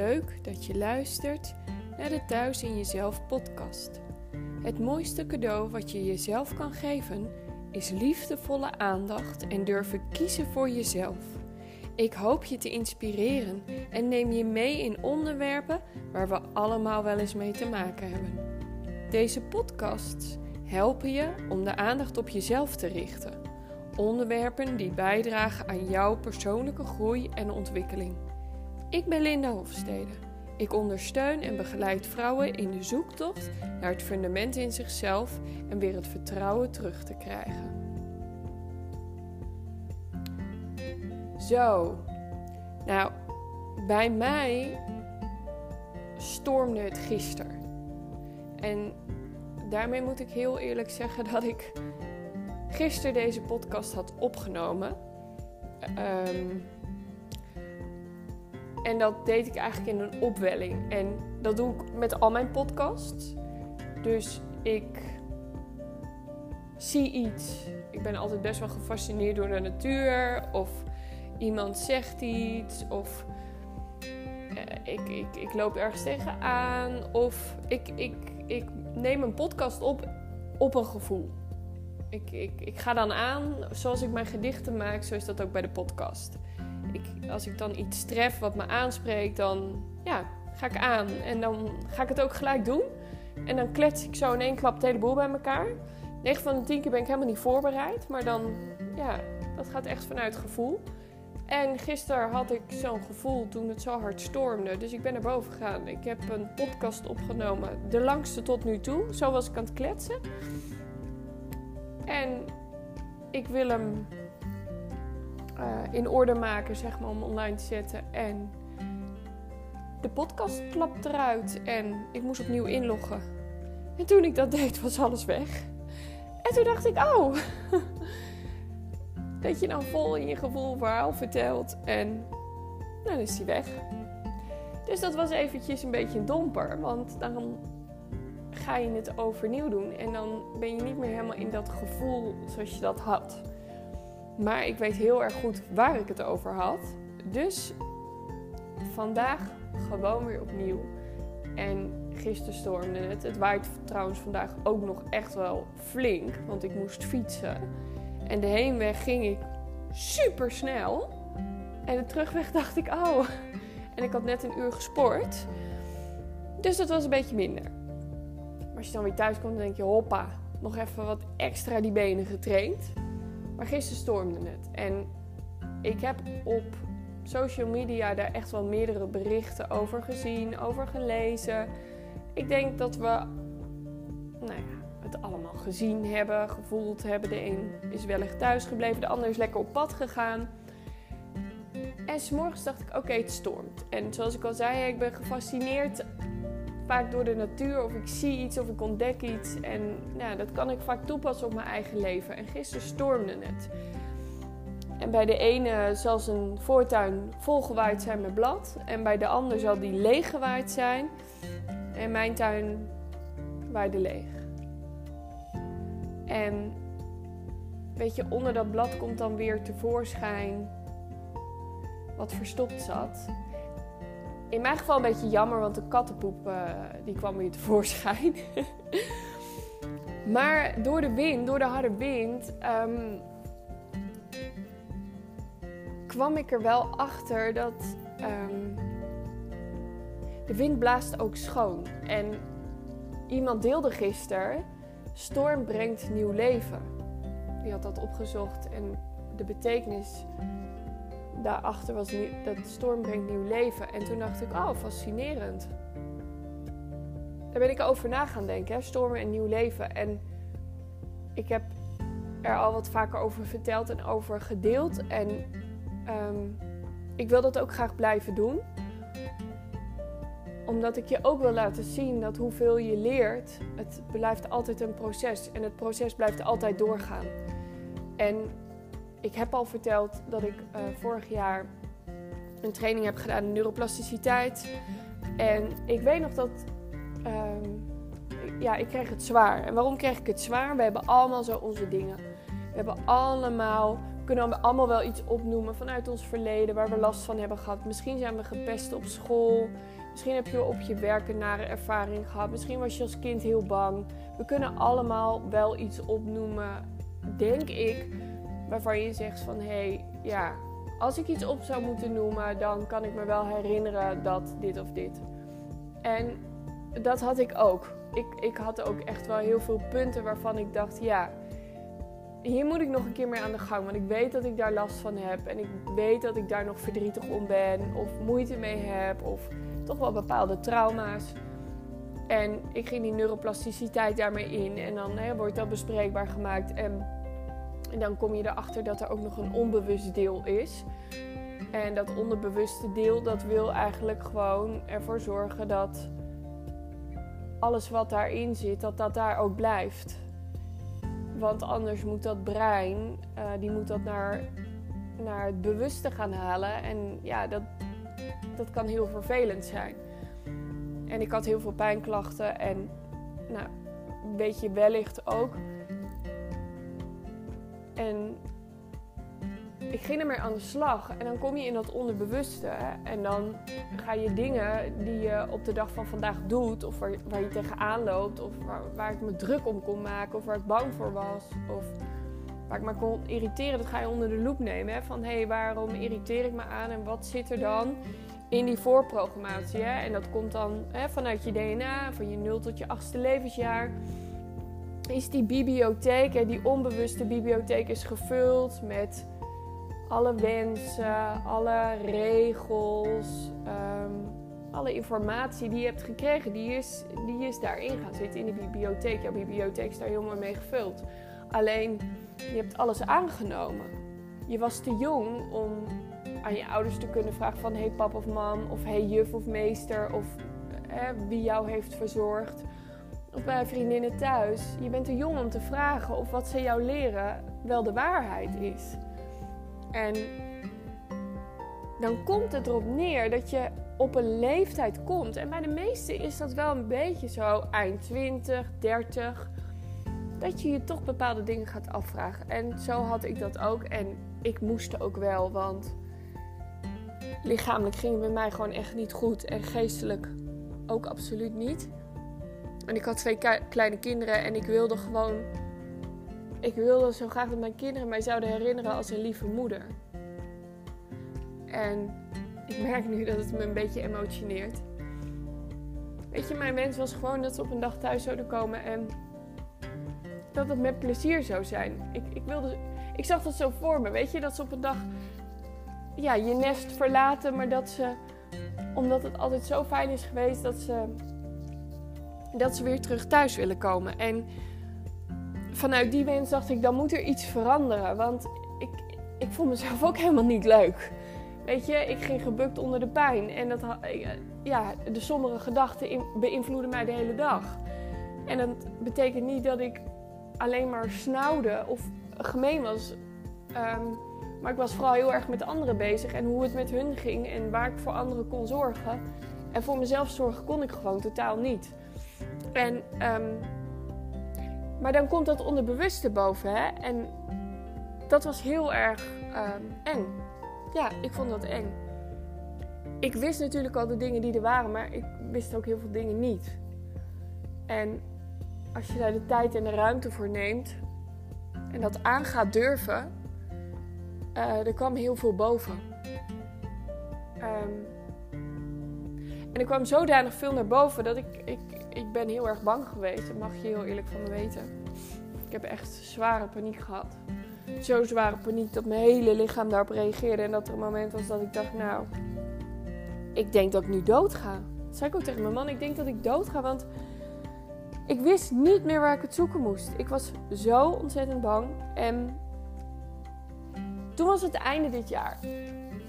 leuk dat je luistert naar de Thuis in Jezelf podcast. Het mooiste cadeau wat je jezelf kan geven is liefdevolle aandacht en durven kiezen voor jezelf. Ik hoop je te inspireren en neem je mee in onderwerpen waar we allemaal wel eens mee te maken hebben. Deze podcasts helpen je om de aandacht op jezelf te richten. Onderwerpen die bijdragen aan jouw persoonlijke groei en ontwikkeling. Ik ben Linda Hofstede. Ik ondersteun en begeleid vrouwen in de zoektocht naar het fundament in zichzelf en weer het vertrouwen terug te krijgen. Zo, nou, bij mij stormde het gisteren. En daarmee moet ik heel eerlijk zeggen dat ik gisteren deze podcast had opgenomen. Um, en dat deed ik eigenlijk in een opwelling. En dat doe ik met al mijn podcasts. Dus ik zie iets. Ik ben altijd best wel gefascineerd door de natuur. Of iemand zegt iets. Of eh, ik, ik, ik loop ergens tegenaan. Of ik, ik, ik neem een podcast op op een gevoel. Ik, ik, ik ga dan aan, zoals ik mijn gedichten maak, zo is dat ook bij de podcast ik, als ik dan iets tref wat me aanspreekt, dan ja, ga ik aan. En dan ga ik het ook gelijk doen. En dan klets ik zo in één klap het hele boel bij elkaar. 9 van de 10 keer ben ik helemaal niet voorbereid. Maar dan, ja, dat gaat echt vanuit gevoel. En gisteren had ik zo'n gevoel toen het zo hard stormde. Dus ik ben naar boven gegaan. Ik heb een podcast opgenomen. De langste tot nu toe. Zo was ik aan het kletsen. En ik wil hem uh, in orde maken, zeg maar, om online te zetten. En de podcast klapt eruit en ik moest opnieuw inloggen. En toen ik dat deed, was alles weg. En toen dacht ik, oh, dat je dan vol in je gevoel verhaal vertelt en dan is die weg. Dus dat was eventjes een beetje een domper, want dan ga je het overnieuw doen en dan ben je niet meer helemaal in dat gevoel zoals je dat had. Maar ik weet heel erg goed waar ik het over had. Dus vandaag gewoon weer opnieuw. En gisteren stormde het. Het waait trouwens vandaag ook nog echt wel flink, want ik moest fietsen. En de heenweg ging ik super snel. En de terugweg dacht ik, oh. En ik had net een uur gesport. Dus dat was een beetje minder. Maar als je dan weer thuis komt, dan denk je, hoppa, nog even wat extra die benen getraind. Maar gisteren stormde het. En ik heb op social media daar echt wel meerdere berichten over gezien, over gelezen. Ik denk dat we nou ja, het allemaal gezien hebben, gevoeld hebben. De een is wellicht thuis gebleven, de ander is lekker op pad gegaan. En s'morgens dacht ik, oké, het stormt. En zoals ik al zei, ik ben gefascineerd vaak door de natuur of ik zie iets of ik ontdek iets. En nou, dat kan ik vaak toepassen op mijn eigen leven. En gisteren stormde het. En bij de ene zal zijn voortuin volgewaaid zijn met blad. En bij de ander zal die leeggewaaid zijn. En mijn tuin waaide leeg. En weet je, onder dat blad komt dan weer tevoorschijn wat verstopt zat in mijn geval een beetje jammer, want de kattenpoep uh, die kwam weer tevoorschijn. maar door de wind, door de harde wind, um, kwam ik er wel achter dat um, de wind blaast ook schoon. En iemand deelde gisteren: storm brengt nieuw leven. Die had dat opgezocht en de betekenis daarachter was dat storm brengt nieuw leven. En toen dacht ik, oh, fascinerend. Daar ben ik over na gaan denken, hè? stormen en nieuw leven. En ik heb er al wat vaker over verteld en over gedeeld. En ehm, ik wil dat ook graag blijven doen. Omdat ik je ook wil laten zien dat hoeveel je leert, het blijft altijd een proces. En het proces blijft altijd doorgaan. En ik heb al verteld dat ik uh, vorig jaar een training heb gedaan in neuroplasticiteit. En ik weet nog dat. Um, ja, ik kreeg het zwaar. En waarom kreeg ik het zwaar? We hebben allemaal zo onze dingen. We hebben allemaal kunnen allemaal wel iets opnoemen vanuit ons verleden waar we last van hebben gehad. Misschien zijn we gepest op school. Misschien heb je op je werk een nare ervaring gehad. Misschien was je als kind heel bang. We kunnen allemaal wel iets opnoemen, denk ik, waarvan je zegt van hé, hey, ja, als ik iets op zou moeten noemen, dan kan ik me wel herinneren dat dit of dit. En dat had ik ook. Ik, ik had ook echt wel heel veel punten waarvan ik dacht, ja, hier moet ik nog een keer mee aan de gang. Want ik weet dat ik daar last van heb. En ik weet dat ik daar nog verdrietig om ben. Of moeite mee heb. Of toch wel bepaalde trauma's. En ik ging die neuroplasticiteit daarmee in. En dan hè, wordt dat bespreekbaar gemaakt. En, en dan kom je erachter dat er ook nog een onbewust deel is. En dat onderbewuste deel, dat wil eigenlijk gewoon ervoor zorgen dat alles wat daarin zit, dat dat daar ook blijft. Want anders moet dat brein, uh, die moet dat naar, naar het bewuste gaan halen. En ja, dat, dat kan heel vervelend zijn. En ik had heel veel pijnklachten en nou, weet je wellicht ook. En ik ging ermee aan de slag. En dan kom je in dat onderbewuste. En dan ga je dingen die je op de dag van vandaag doet, of waar, waar je tegenaan loopt, of waar, waar, ik me druk om kon maken, of waar ik bang voor was, of waar ik me kon irriteren, dat ga je onder de loep nemen. Hè? Van hé, hey, waarom irriteer ik me aan en wat zit er dan in die voorprogrammatie? Hè? En dat komt dan hè, vanuit je DNA, van je 0 tot je 8ste levensjaar. Is die bibliotheek, die onbewuste bibliotheek, is gevuld met alle wensen, alle regels, ehm, alle informatie die je hebt gekregen, die is, die is daarin gaan zitten in de bibliotheek. Jouw bibliotheek is daar heel mee gevuld. Alleen, je hebt alles aangenomen. Je was te jong om aan je ouders te kunnen vragen van... hey pap of mam, of hey juf of meester, of wie jou heeft verzorgd. Of bij vriendinnen thuis. Je bent te jong om te vragen of wat ze jou leren wel de waarheid is. En dan komt het erop neer dat je op een leeftijd komt. En bij de meesten is dat wel een beetje zo, eind 20, 30. Dat je je toch bepaalde dingen gaat afvragen. En zo had ik dat ook. En ik moest ook wel, want lichamelijk ging het bij mij gewoon echt niet goed. En geestelijk ook absoluut niet. En ik had twee kleine kinderen en ik wilde gewoon ik wilde zo graag dat mijn kinderen mij zouden herinneren als een lieve moeder. En ik merk nu dat het me een beetje emotioneert. Weet je, mijn wens was gewoon dat ze op een dag thuis zouden komen en dat het met plezier zou zijn. Ik, ik, wilde, ik zag dat zo voor me, weet je, dat ze op een dag ja, je nest verlaten, maar dat ze, omdat het altijd zo fijn is geweest, dat ze, dat ze weer terug thuis willen komen. En vanuit die wens dacht ik, dan moet er iets veranderen. Want ik, ik vond mezelf ook helemaal niet leuk. Weet je, ik ging gebukt onder de pijn. En dat, ja, de sombere gedachten beïnvloeden mij de hele dag. En dat betekent niet dat ik alleen maar snauwde of gemeen was. Ehm, maar ik was vooral heel erg met anderen bezig en hoe het met hun ging en waar ik voor anderen kon zorgen. En voor mezelf zorgen kon ik gewoon totaal niet. En um, maar dan komt dat onderbewuste boven. Hè? En dat was heel erg um, eng. Ja, ik vond dat eng. Ik wist natuurlijk al de dingen die er waren, maar ik wist ook heel veel dingen niet. En als je daar de tijd en de ruimte voor neemt en dat aan gaat durven, uh, er kwam heel veel boven. Um, en er kwam zodanig veel naar boven dat ik, ik, ik ben heel erg bang geweest. Dat mag je heel eerlijk van me weten. Ik heb echt zware paniek gehad. Zo zware paniek dat mijn hele lichaam daarop reageerde. En dat er een moment was dat ik dacht, nou, ik denk dat ik nu dood ga. Dat zei ik ook tegen mijn man. Ik denk dat ik dood ga, want ik wist niet meer waar ik het zoeken moest. Ik was zo ontzettend bang. En toen was het einde dit jaar.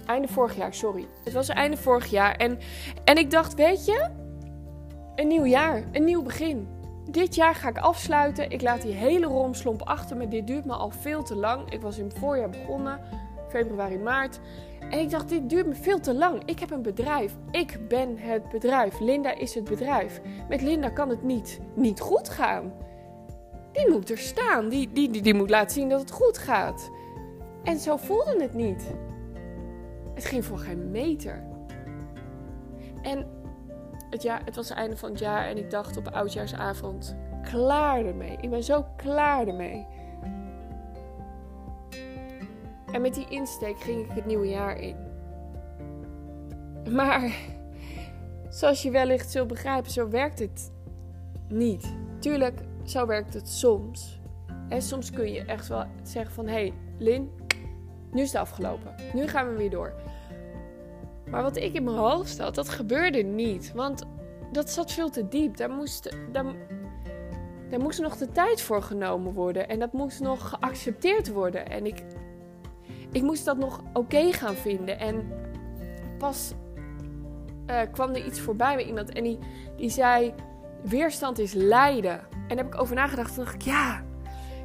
Einde vorig jaar, sorry. Het was einde vorig jaar. En, en ik dacht, weet je, een nieuw jaar, een nieuw begin. Dit jaar ga ik afsluiten. Ik laat die hele romslomp achter me. Dit duurt me al veel te lang. Ik was in het voorjaar begonnen, februari, maart. En ik dacht, dit duurt me veel te lang. Ik heb een bedrijf. Ik ben het bedrijf. Linda is het bedrijf. Met Linda kan het niet, niet goed gaan. Die moet er staan. Die, die, die, die moet laten zien dat het goed gaat. En zo voelde het niet. Het ging voor geen meter. En het, jaar, het was het einde van het jaar en ik dacht op oudjaarsavond: klaar ermee. Ik ben zo klaar ermee. En met die insteek ging ik het nieuwe jaar in. Maar zoals je wellicht zult begrijpen, zo werkt het niet. Tuurlijk, zo werkt het soms. En soms kun je echt wel zeggen van... Hé, hey, Lin, nu is het afgelopen. Nu gaan we weer door. Maar wat ik in mijn hoofd had, dat gebeurde niet. Want dat zat veel te diep. Daar moest, daar, daar moest nog de tijd voor genomen worden. En dat moest nog geaccepteerd worden. En ik, ik moest dat nog oké gaan vinden. En pas uh, kwam er iets voorbij bij iemand. En die, die zei: Weerstand is lijden. En daar heb ik over nagedacht. Toen dacht ik: Ja,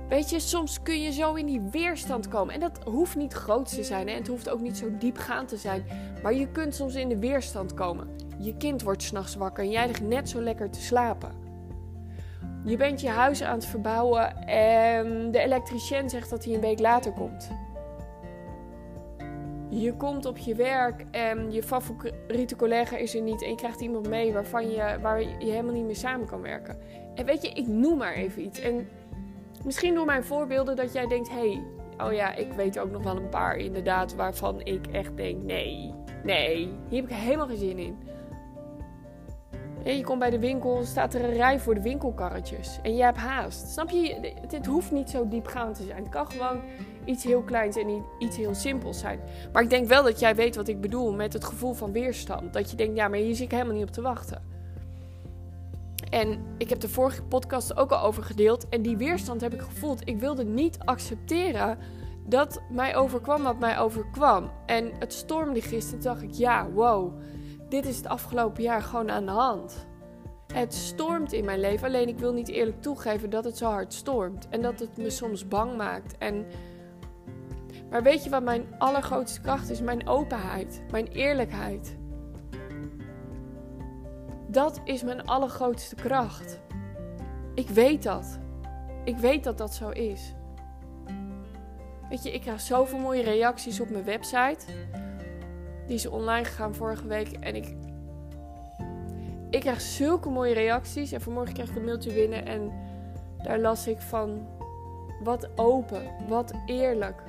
Weet je, soms kun je zo in die weerstand komen. En dat hoeft niet groot te zijn. En het hoeft ook niet zo diepgaand te zijn. Maar je kunt soms in de weerstand komen. Je kind wordt s'nachts wakker en jij ligt net zo lekker te slapen. Je bent je huis aan het verbouwen en de elektricien zegt dat hij een week later komt. Je komt op je werk en je favoriete collega is er niet en je krijgt iemand mee waarvan je, waar je helemaal niet meer samen kan werken. En weet je, ik noem maar even iets. En Misschien door mijn voorbeelden dat jij denkt: hey, oh ja, ik weet ook nog wel een paar inderdaad waarvan ik echt denk: nee, nee, hier heb ik helemaal geen zin in. je komt bij de winkel, staat er een rij voor de winkelkarretjes en je hebt haast. Snap je? Het, hoeft niet zo diepgaand te zijn. Het kan gewoon iets heel kleins en iets heel simpels zijn. Maar ik denk wel dat jij weet wat ik bedoel met het gevoel van weerstand. Dat je denkt: ja, maar hier zit ik helemaal niet op te wachten. En ik heb de vorige podcast ook al over gedeeld. En die weerstand heb ik gevoeld. Ik wilde niet accepteren dat mij overkwam wat mij overkwam. En het stormde gisteren. Toen dacht ik, ja, wow. Dit is het afgelopen jaar gewoon aan de hand. Het stormt in mijn leven. Alleen ik wil niet eerlijk toegeven dat het zo hard stormt. En dat het me soms bang maakt. En... Maar weet je wat mijn allergrootste kracht is? Mijn openheid. Mijn eerlijkheid. Dat is mijn allergrootste kracht. Ik weet dat. Ik weet dat dat zo is. Weet je, ik krijg zoveel mooie reacties op mijn website. Die is online gegaan vorige week. En ik, ik krijg zulke mooie reacties. En vanmorgen kreeg ik een mailtje binnen. En daar las ik van. Wat open. Wat eerlijk.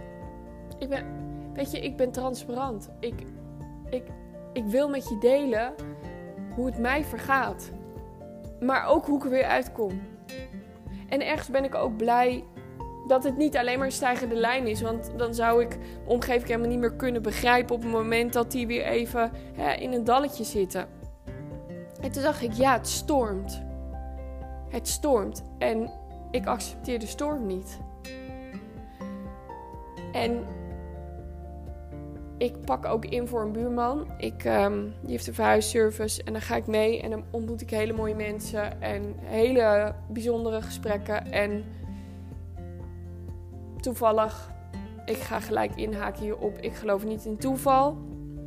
Ik ben, weet je, ik ben transparant. Ik, ik, ik wil met je delen hoe het mij vergaat. Maar ook hoe ik er weer uitkom. En ergens ben ik ook blij dat het niet alleen maar een stijgende lijn is. Want dan zou ik omgeving helemaal niet meer kunnen begrijpen op het moment dat die weer even hè, in een dalletje zitten. En toen dacht ik, ja, het stormt. Het stormt. En ik accepteer de storm niet. En ik pak ook in voor een buurman. Ik, um, die heeft een verhuisservice en dan ga ik mee en dan ontmoet ik hele mooie mensen en hele bijzondere gesprekken. En toevallig, ik ga gelijk inhaken hierop. Ik geloof niet in toeval,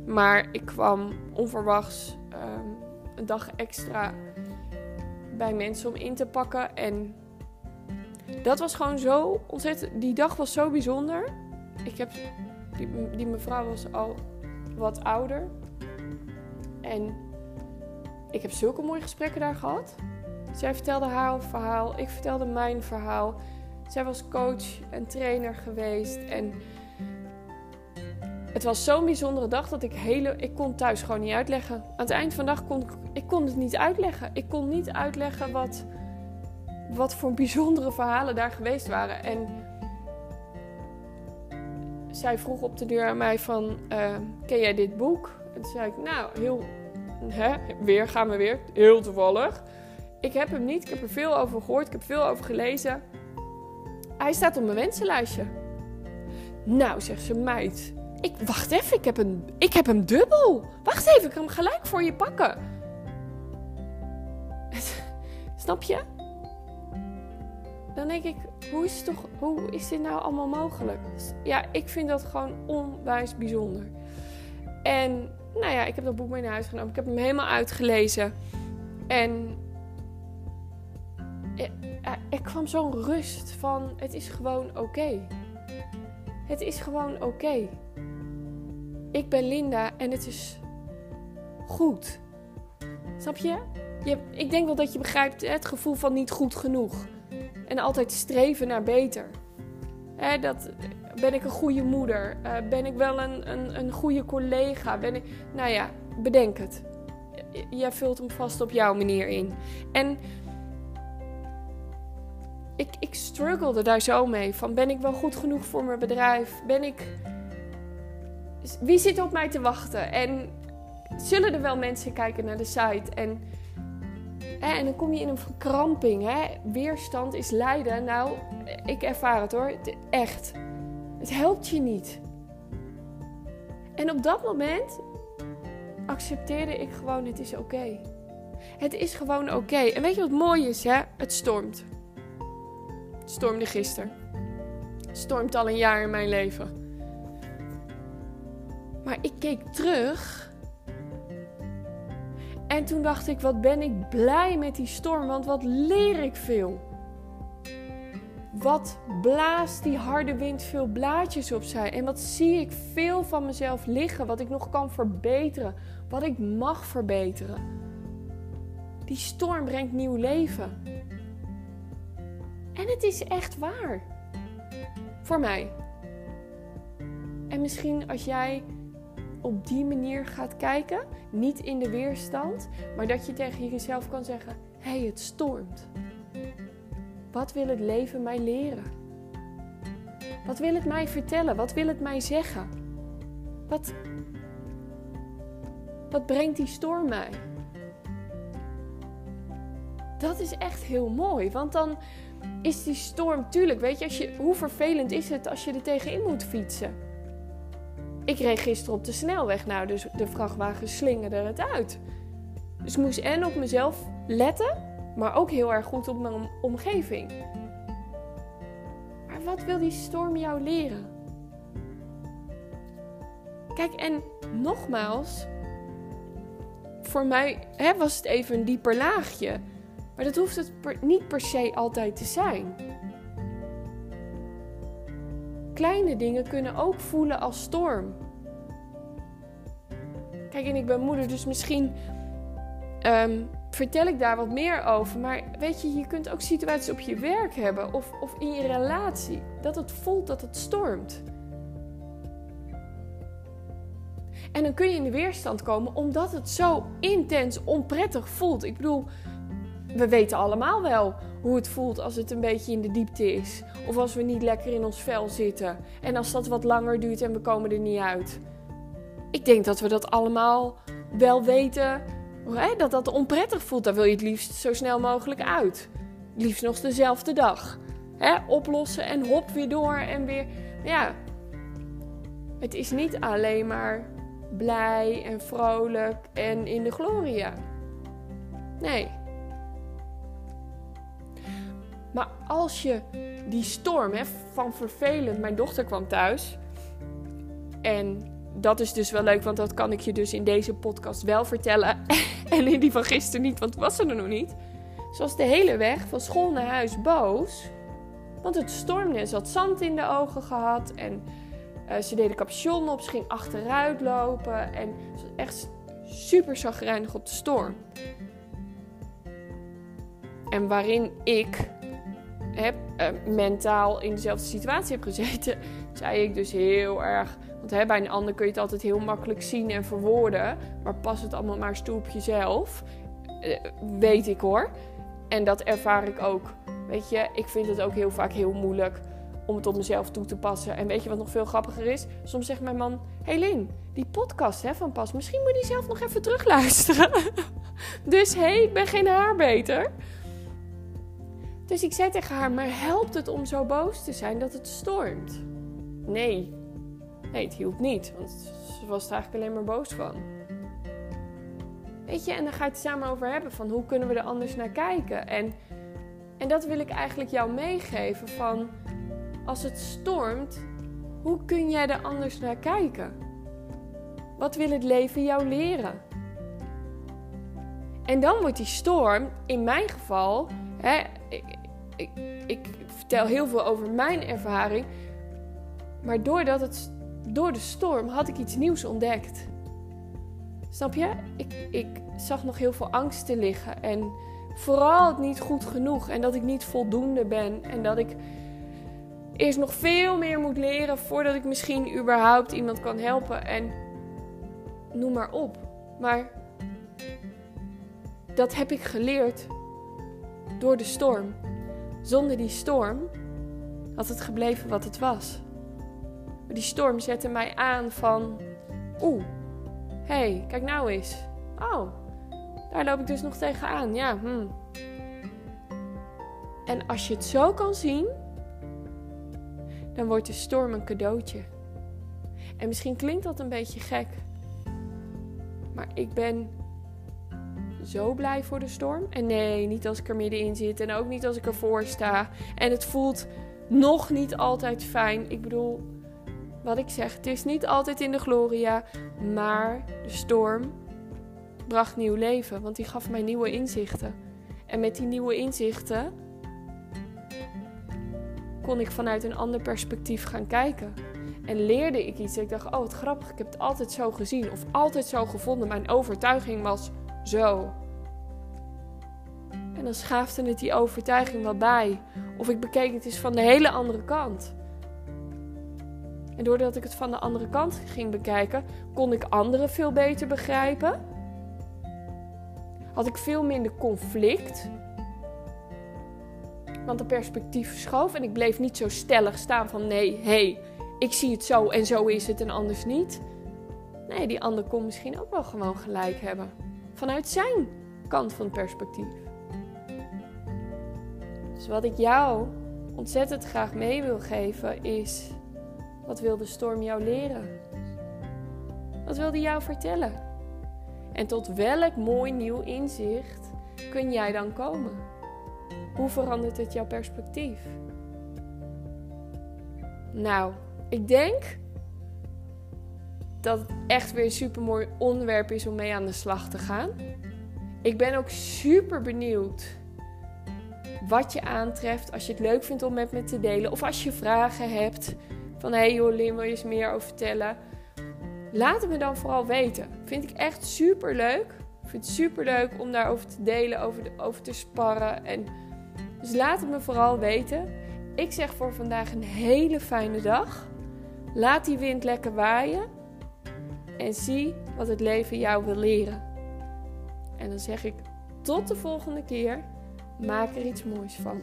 maar ik kwam onverwachts um, een dag extra bij mensen om in te pakken. En dat was gewoon zo ontzettend. Die dag was zo bijzonder. Ik heb die, die mevrouw was al wat ouder. En ik heb zulke mooie gesprekken daar gehad. Zij vertelde haar verhaal, ik vertelde mijn verhaal. Zij was coach en trainer geweest. En het was zo'n bijzondere dag dat ik hele. Ik kon thuis gewoon niet uitleggen. Aan het eind van de dag kon ik, kon het niet uitleggen. Ik kon niet uitleggen wat, wat voor bijzondere verhalen daar geweest waren. En zij vroeg op de deur aan mij van, uh, ken jij dit boek? En toen zei ik, nou, heel, hè, weer gaan we weer, heel toevallig. Ik heb hem niet, ik heb er veel over gehoord, ik heb veel over gelezen. Hij staat op mijn wensenlijstje. Nou, zegt ze, meid, ik, wacht even, ik heb, een, ik heb hem dubbel. Wacht even, ik kan hem gelijk voor je pakken. Snap je? Dan denk ik, hoe is, toch, hoe is dit nou allemaal mogelijk? Ja, ik vind dat gewoon onwijs bijzonder. En nou ja, ik heb dat boek mee naar huis genomen. Ik heb hem helemaal uitgelezen. En er, kwam zo'n rust van, het is gewoon oké. Het is gewoon oké. Ik ben Linda en het is goed. Snap je? je? Ik denk wel dat je begrijpt het gevoel van niet goed genoeg. En altijd streven naar beter. Dat, ben ik een goede moeder? Uh, ben ik wel een, een, een goede collega? Ben ik, nou ja, bedenk het. Jij vult hem vast op jouw manier in. En ik, ik struggelde daar zo mee. Van ben ik wel goed genoeg voor mijn bedrijf? Ben ik. Wie zit op mij te wachten? En zullen er wel mensen kijken naar de site? En, en dan kom je in een verkramping. Hè? Weerstand is lijden. Nou, ik ervaar het hoor. Echt. Het helpt je niet. En op dat moment accepteerde ik gewoon: het is oké. Het is gewoon oké. En weet je wat mooi is, hè? Het stormt. Het stormde gisteren. Het stormt al een jaar in mijn leven. Maar ik keek terug. En toen dacht ik: wat ben ik blij met die storm, want wat leer ik veel. Wat blaast die harde wind veel blaadjes opzij? En wat zie ik veel van mezelf liggen, wat ik nog kan verbeteren, wat ik mag verbeteren. Die storm brengt nieuw leven. En het is echt waar. Voor mij. En misschien als jij op die manier gaat kijken, niet in de weerstand, maar dat je tegen jezelf kan zeggen: hé, hey, het stormt. Wat wil het leven mij leren? Wat wil het mij vertellen? Wat wil het mij zeggen? Wat, wat brengt die storm mij? Dat is echt heel mooi, want dan is die storm, tuurlijk, weet je, als je, hoe vervelend is het als je er tegenin moet fietsen? Ik reed gisteren op de snelweg, nou, dus de vrachtwagen slingerde het uit. Dus ik moest en op mezelf letten maar ook heel erg goed op mijn omgeving. Maar wat wil die storm jou leren? Kijk, en nogmaals, voor mij hè, was het even een dieper laagje. Maar dat hoeft het niet per se altijd te zijn. Kleine dingen kunnen ook voelen als storm. Kijk, en ik ben moeder, dus misschien um, vertel ik daar wat meer over. Maar weet je, je kunt ook situaties op je werk hebben of, of in je relatie. Dat het voelt dat het stormt. En dan kun je in de weerstand komen omdat het zo intens onprettig voelt. Ik bedoel, we weten allemaal wel hoe het voelt als het een beetje in de diepte is. Of als we niet lekker in ons vel zitten. En als dat wat langer duurt en we komen er niet uit. Ik denk dat we dat allemaal wel weten dat dat onprettig voelt, daar wil je het liefst zo snel mogelijk uit. Liefst nog dezelfde dag. oplossen en hop weer door en weer. Ja, het is niet alleen maar blij en vrolijk en in de gloria. Nee. Maar als je die storm hè, van vervelend, mijn dochter kwam thuis en dat is dus wel leuk, want dat kan ik je dus in deze podcast wel vertellen. en in die van gisteren niet, want was ze er nog niet. Ze was de hele weg van school naar huis boos. Want het stormde. Ze had zand in de ogen gehad. En uh, ze deed de capuchon op. Ze ging achteruit lopen. En ze was echt super zagrijnig op de storm. En waarin ik heb, uh, mentaal in dezelfde situatie heb gezeten, zei ik dus heel erg want hè, bij een ander kun je het altijd heel makkelijk zien en verwoorden. Maar pas het allemaal maar eens toe op jezelf. Uh, weet ik hoor. En dat ervaar ik ook. Weet je, ik vind het ook heel vaak heel moeilijk om het op mezelf toe te passen. En weet je wat nog veel grappiger is? Soms zegt mijn man: Hey Lin, die podcast hè, van Pas, misschien moet je die zelf nog even terugluisteren. dus hé, hey, ik ben geen haar beter. Dus ik zei tegen haar: Maar helpt het om zo boos te zijn dat het stormt? Nee, Nee, het hielp niet, want ze was er eigenlijk alleen maar boos van. Weet je, en dan ga je het samen over hebben van hoe kunnen we er anders naar kijken. En, en dat wil ik eigenlijk jou meegeven van als het stormt, hoe kun jij er anders naar kijken? Wat wil het leven jou leren? En dan wordt die storm, in mijn geval, hè, ik, vertel heel veel over mijn ervaring Maar doordat het, door de storm had ik iets nieuws ontdekt. Snap je? Ik, ik zag nog heel veel angsten liggen. En vooral het niet goed genoeg. En dat ik niet voldoende ben. En dat ik eerst nog veel meer moet leren voordat ik misschien überhaupt iemand kan helpen. En noem maar op. Maar dat heb ik geleerd door de storm. Zonder die storm had het gebleven wat het was. Maar die storm zette mij aan van, oeh, hey, kijk nou eens. Oh, daar loop ik dus nog tegenaan. Ja, hm. En als je het zo kan zien, dan wordt de storm een cadeautje. En misschien klinkt dat een beetje gek, maar ik ben zo blij voor de storm. En nee, niet als ik er middenin zit en ook niet als ik ervoor sta. En het voelt nog niet altijd fijn. Ik bedoel, wat ik zeg, het is niet altijd in de gloria, maar de storm bracht nieuw leven, want die gaf mij nieuwe inzichten. En met die nieuwe inzichten kon ik vanuit een ander perspectief gaan kijken. En leerde ik iets. Ik dacht, oh wat grappig, ik heb het altijd zo gezien of altijd zo gevonden. Mijn overtuiging was zo. En dan schaafde het die overtuiging wel bij. Of ik bekeek het eens van de hele andere kant. En doordat ik het van de andere kant ging bekijken, kon ik anderen veel beter begrijpen. Had ik veel minder conflict. Want de perspectief schoof en ik bleef niet zo stellig staan van nee, hé, hey, ik zie het zo en zo is het en anders niet. Nee, die ander kon misschien ook wel gewoon gelijk hebben. Vanuit zijn kant van perspectief. Dus wat ik jou ontzettend graag mee wil geven is: wat wil de storm jou leren? Wat wil die jou vertellen? En tot welk mooi nieuw inzicht kun jij dan komen? Hoe verandert het jouw perspectief? Nou, ik denk dat het echt weer een super mooi onderwerp is om mee aan de slag te gaan. Ik ben ook super benieuwd wat je aantreft. Als je het leuk vindt om met me te delen. Of als je vragen hebt. Van hey Jolien, wil je eens meer over vertellen? Laat het me dan vooral weten. Vind ik echt super leuk. Ik vind het super leuk om daarover te delen, over, over te sparren. En dus laat het me vooral weten. Ik zeg voor vandaag een hele fijne dag. Laat die wind lekker waaien. En zie wat het leven jou wil leren. En dan zeg ik tot de volgende keer. Maak er iets moois van.